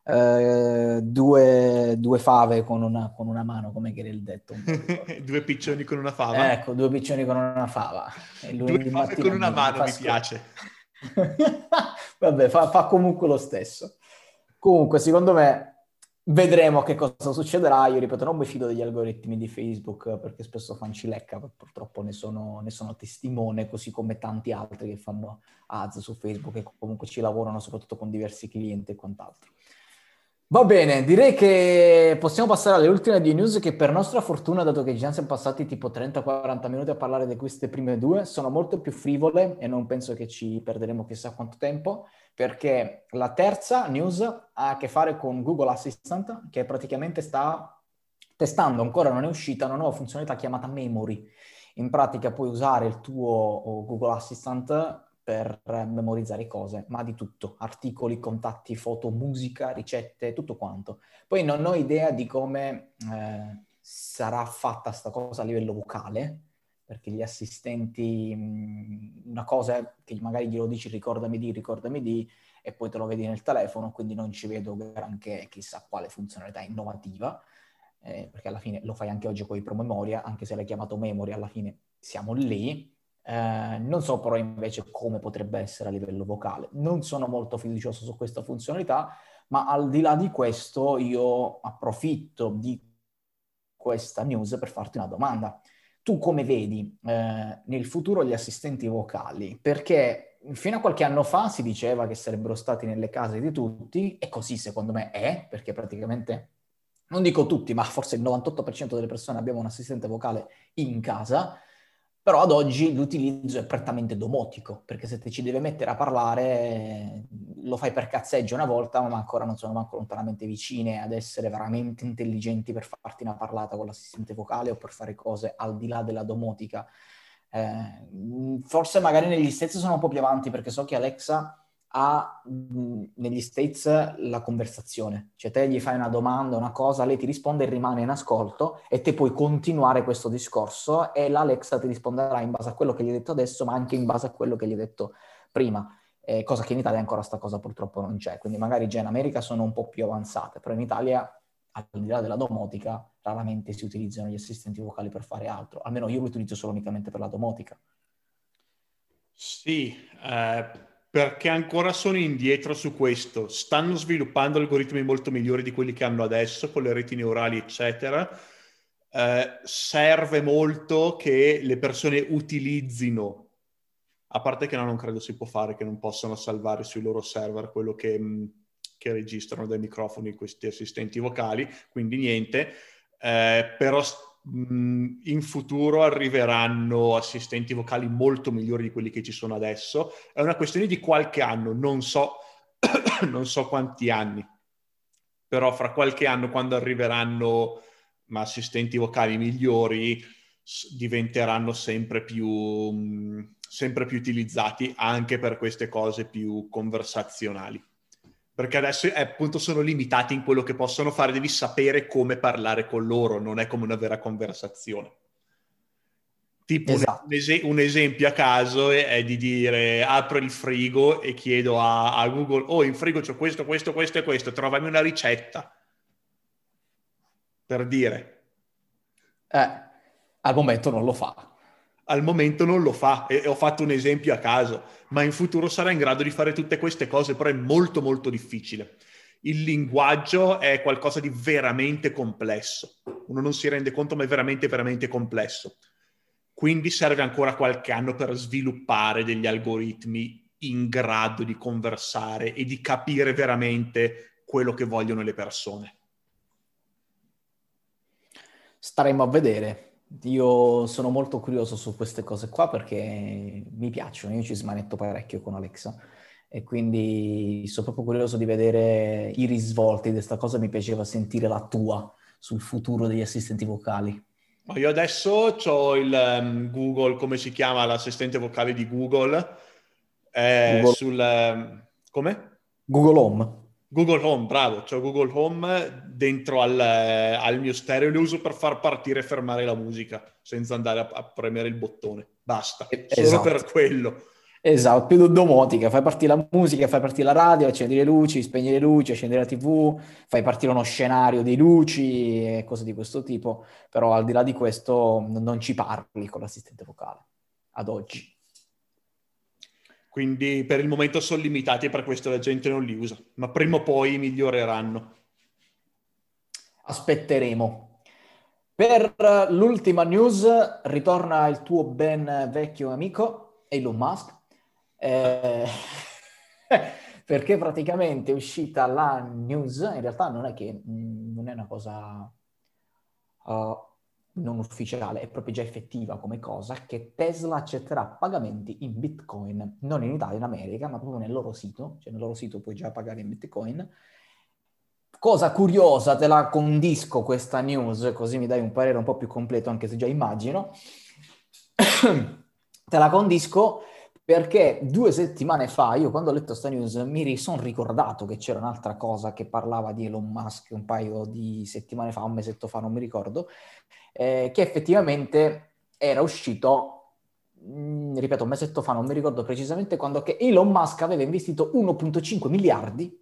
eh, due, due, fave con una, con una mano, come che era il detto. [LAUGHS]
due piccioni con una fava.
Ecco, due piccioni con una fava.
due fave con una mano mi piace. [LAUGHS]
Vabbè, fa, fa comunque lo stesso. Comunque, secondo me, Vedremo che cosa succederà. Io ripeto, non mi fido degli algoritmi di Facebook perché spesso fanno cilecca, purtroppo ne sono, ne sono, testimone, così come tanti altri che fanno ads su Facebook e comunque ci lavorano soprattutto con diversi clienti e quant'altro. Va bene, direi che possiamo passare alle ultime due news che per nostra fortuna, dato che già siamo passati tipo 30-40 minuti a parlare di queste prime due, sono molto più frivole e non penso che ci perderemo chissà quanto tempo perché la terza news ha a che fare con Google Assistant, che praticamente sta testando, ancora non è uscita, una nuova funzionalità chiamata Memory. In pratica puoi usare il tuo Google Assistant per memorizzare cose, ma di tutto, articoli, contatti, foto, musica, ricette, tutto quanto. Poi non ho idea di come eh, sarà fatta sta cosa a livello vocale, perché gli assistenti, una cosa che magari glielo dici ricordami di, ricordami di, e poi te lo vedi nel telefono, quindi non ci vedo granché chissà quale funzionalità innovativa, eh, perché alla fine lo fai anche oggi con i promemoria, anche se l'hai chiamato memory, alla fine siamo lì. Eh, non so però invece come potrebbe essere a livello vocale. Non sono molto fiducioso su questa funzionalità, ma al di là di questo io approfitto di questa news per farti una domanda tu come vedi eh, nel futuro gli assistenti vocali? Perché fino a qualche anno fa si diceva che sarebbero stati nelle case di tutti, e così secondo me è, perché praticamente, non dico tutti, ma forse il 98% delle persone abbiamo un assistente vocale in casa, però ad oggi l'utilizzo è prettamente domotico, perché se ti ci deve mettere a parlare lo fai per cazzeggio una volta, ma ancora non sono manco lontanamente vicine ad essere veramente intelligenti per farti una parlata con l'assistente vocale o per fare cose al di là della domotica. Eh, forse magari negli stessi sono un po' più avanti, perché so che Alexa ha mh, negli States la conversazione. Cioè te gli fai una domanda, una cosa, lei ti risponde e rimane in ascolto e te puoi continuare questo discorso e l'Alexa ti risponderà in base a quello che gli hai detto adesso, ma anche in base a quello che gli hai detto prima. Eh, cosa che in Italia ancora sta cosa purtroppo non c'è. Quindi magari già in America sono un po' più avanzate, però in Italia, al di là della domotica, raramente si utilizzano gli assistenti vocali per fare altro. Almeno io lo utilizzo solo unicamente per la domotica.
Sì, eh perché ancora sono indietro su questo. Stanno sviluppando algoritmi molto migliori di quelli che hanno adesso, con le reti neurali, eccetera. Eh, serve molto che le persone utilizzino, a parte che no, non credo si può fare, che non possano salvare sui loro server quello che, mm, che registrano dai microfoni questi assistenti vocali, quindi niente. Eh, però in futuro arriveranno assistenti vocali molto migliori di quelli che ci sono adesso. È una questione di qualche anno, non so, [COUGHS] non so quanti anni, però fra qualche anno quando arriveranno assistenti vocali migliori diventeranno sempre più, sempre più utilizzati anche per queste cose più conversazionali perché adesso eh, appunto sono limitati in quello che possono fare, devi sapere come parlare con loro, non è come una vera conversazione. Tipo esatto. un, es- un, esempio a caso è, è, di dire apro il frigo e chiedo a, a, Google, oh in frigo c'è questo, questo, questo e questo, trovami una ricetta. Per dire.
Eh, al momento non lo fa
al momento non lo fa e, ho fatto un esempio a caso, ma in futuro sarà in grado di fare tutte queste cose, però è molto molto difficile. Il linguaggio è qualcosa di veramente complesso, uno non si rende conto, ma è veramente veramente complesso. Quindi serve ancora qualche anno per sviluppare degli algoritmi in grado di conversare e di capire veramente quello che vogliono le persone.
Staremo a vedere. Io sono molto curioso su queste cose qua perché mi piacciono, io ci smanetto parecchio con Alexa e quindi sono proprio curioso di vedere i risvolti di questa cosa, mi piaceva sentire la tua sul futuro degli assistenti vocali.
Io adesso ho il um, Google, come si chiama l'assistente vocale di Google? Eh, Google. sul... Um, come?
Google Home.
Google Home, bravo, c'ho Google Home dentro al, al, mio stereo, lo uso per far partire e fermare la musica senza andare a, a premere il bottone. Basta, esatto. solo per quello.
Esatto, più domotica, fai partire la musica, fai partire la radio, accendi le luci, spegni le luci, accendi la tv, fai partire uno scenario di luci e cose di questo tipo, però al di là di questo non ci parli con l'assistente vocale, ad oggi.
Quindi per il momento sono limitati e per questo la gente non li usa, ma prima o poi miglioreranno.
Aspetteremo. Per l'ultima news ritorna il tuo ben vecchio amico Elon Musk, eh, [LAUGHS] perché praticamente è uscita la news, in realtà non è che mm, non è una cosa... Uh, non ufficiale, è proprio già effettiva come cosa, che Tesla accetterà pagamenti in Bitcoin, non in Italia, in America, ma proprio nel loro sito, cioè nel loro sito puoi già pagare in Bitcoin. Cosa curiosa, te la condisco questa news, così mi dai un parere un po' più completo, anche se già immagino. [COUGHS] te la condisco perché due settimane fa, io quando ho letto questa news, mi sono ricordato che c'era un'altra cosa che parlava di Elon Musk un paio di settimane fa, un mesetto fa, non mi ricordo, eh, che effettivamente era uscito, mh, mm, ripeto, un mesetto fa, non mi ricordo precisamente quando, che Elon Musk aveva investito 1.5 miliardi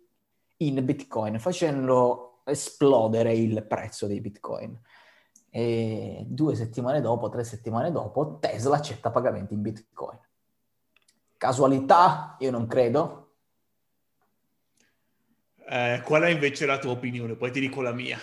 in Bitcoin, facendo esplodere il prezzo dei Bitcoin. E due settimane dopo, tre settimane dopo, Tesla accetta pagamenti in Bitcoin. Casualità? Io non credo.
Eh, qual è invece la tua opinione? Poi ti dico la mia.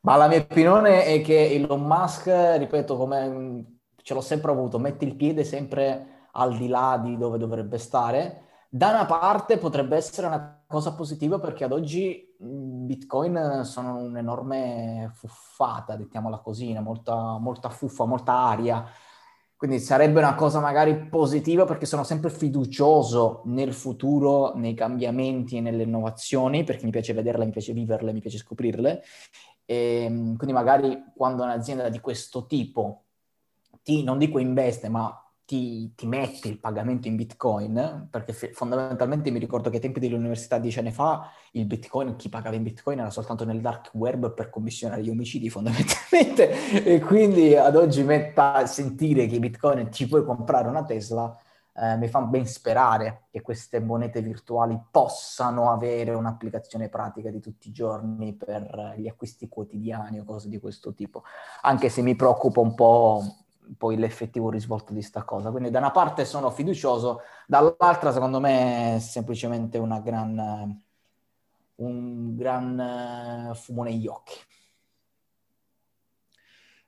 Ma la mia opinione è che Elon Musk, ripeto, come ce l'ho sempre avuto, mette il piede sempre al di là di dove dovrebbe stare. Da una parte potrebbe essere una cosa positiva perché ad oggi Bitcoin sono un'enorme fuffata, dettiamola così, molta, molta fuffa, molta aria. Quindi sarebbe una cosa magari positiva perché sono sempre fiducioso nel futuro, nei cambiamenti e nelle innovazioni, perché mi piace vederle, mi piace viverle, mi piace scoprirle. E, ehm, quindi magari quando un'azienda di questo tipo ti, non dico investe, ma ti, ti, mette il pagamento in bitcoin, perché f- fondamentalmente mi ricordo che ai tempi dell'università dieci anni fa il bitcoin, chi pagava in bitcoin era soltanto nel dark web per commissionare gli omicidi fondamentalmente. [LAUGHS] E quindi ad oggi metta sentire che i bitcoin ci puoi comprare una Tesla eh, mi fa ben sperare che queste monete virtuali possano avere un'applicazione pratica di tutti i giorni per gli acquisti quotidiani o cose di questo tipo, anche se mi preoccupa un po' poi l'effettivo risvolto di sta cosa. Quindi da una parte sono fiducioso, dall'altra secondo me è semplicemente una gran, un gran eh, fumo negli occhi.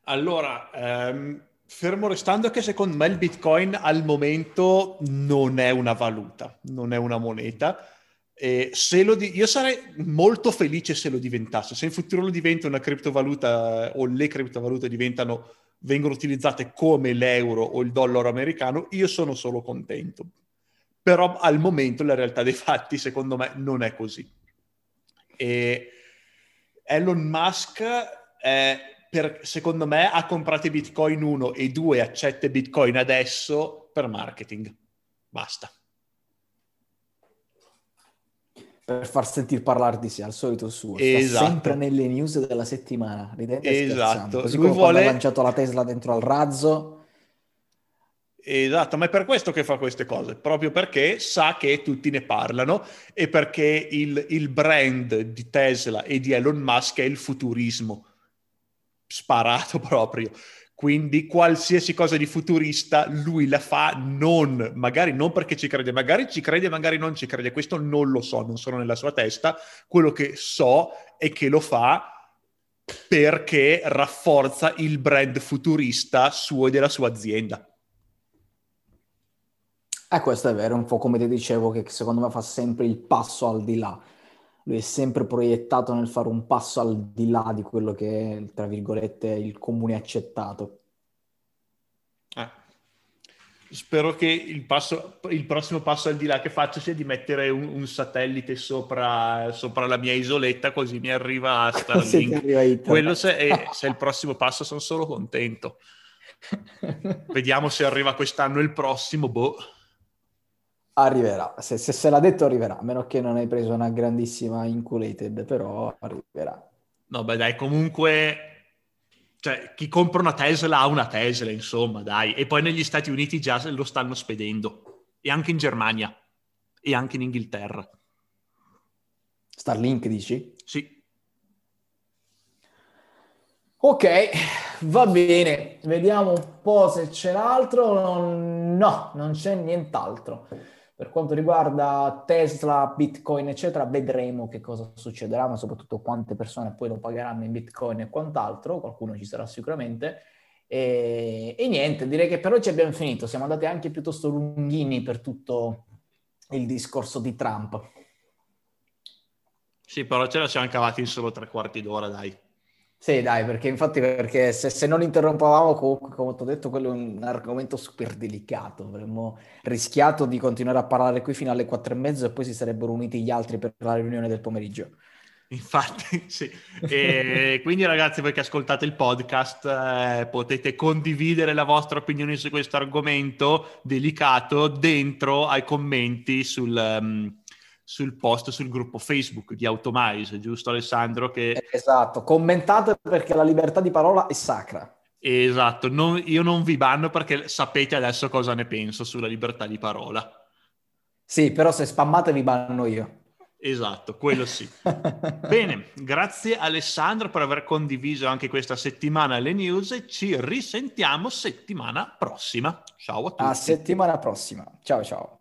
Allora, ehm, fermo restando che secondo me il Bitcoin al momento non è una valuta, non è una moneta. E se lo di- io sarei molto felice se lo diventasse. Se in futuro lo diventa una criptovaluta o le criptovalute diventano vengono utilizzate come l'euro o il dollaro americano, io sono solo contento. Però al momento la realtà dei fatti, secondo me, non è così. E Elon Musk, è, per, secondo me, ha comprato i Bitcoin 1 e 2 accetta Bitcoin adesso per marketing. Basta.
per far sentire parlare di sé al solito suo. Esatto. sempre nelle news della settimana. Ridete esatto. Così Lui come vuole... ha lanciato la Tesla dentro al razzo.
Esatto, ma è per questo che fa queste cose, proprio perché sa che tutti ne parlano e perché il, il brand di Tesla e di Elon Musk è il futurismo sparato [LAUGHS] proprio. Quindi qualsiasi cosa di futurista lui la fa non, magari non perché ci crede, magari ci crede, magari non ci crede, questo non lo so, non sono nella sua testa, quello che so è che lo fa perché rafforza il brand futurista suo e della sua azienda.
Eh, questo è vero, un po' come ti dicevo, che secondo me fa sempre il passo al di là lui è sempre proiettato nel fare un passo al di là di quello che è, tra virgolette, il comune accettato.
Eh. Spero che il, passo, il, prossimo passo al di là che faccio sia di mettere un, un satellite sopra, sopra, la mia isoletta così mi arriva a [LAUGHS] Starlink. arriva Quello se, è, se è il prossimo passo sono solo contento. [LAUGHS] Vediamo se arriva quest'anno il prossimo, boh.
Arriverà, se, se, se l'ha detto arriverà, a meno che non hai preso una grandissima inculated, però arriverà.
No, beh dai, comunque, cioè, chi compra una Tesla ha una Tesla, insomma, dai. E poi negli Stati Uniti già lo stanno spedendo, e anche in Germania, e anche in Inghilterra.
Starlink, dici?
Sì.
Ok, va bene, vediamo un po' se c'è altro. No, non c'è nient'altro. Per quanto riguarda Tesla, Bitcoin, eccetera, vedremo che cosa succederà, ma soprattutto quante persone poi lo pagheranno in Bitcoin e quant'altro, qualcuno ci sarà sicuramente. E, e niente, direi che per oggi abbiamo finito, siamo andati anche piuttosto lunghini per tutto il discorso di Trump.
Sì, però ce la siamo cavati in solo tre quarti d'ora, dai.
Sì, dai, perché infatti perché se, se non interrompavamo comunque, come ti ho detto, quello è un argomento super delicato. Avremmo rischiato di continuare a parlare qui fino alle quattro e mezzo e poi si sarebbero uniti gli altri per la riunione del pomeriggio.
Infatti, [LAUGHS] sì. E quindi ragazzi, voi che ascoltate il podcast, eh, potete condividere la vostra opinione su questo argomento delicato dentro ai commenti sul... Um, sul post sul gruppo Facebook di Automise, giusto Alessandro? Che...
Esatto, commentate perché la libertà di parola è sacra.
Esatto, non, io non vi banno perché sapete adesso cosa ne penso sulla libertà di parola.
Sì, però se spammate vi banno io.
Esatto, quello sì. [LAUGHS] Bene, grazie Alessandro per aver condiviso anche questa settimana le news e ci risentiamo settimana prossima. Ciao a tutti.
A settimana prossima. Ciao ciao.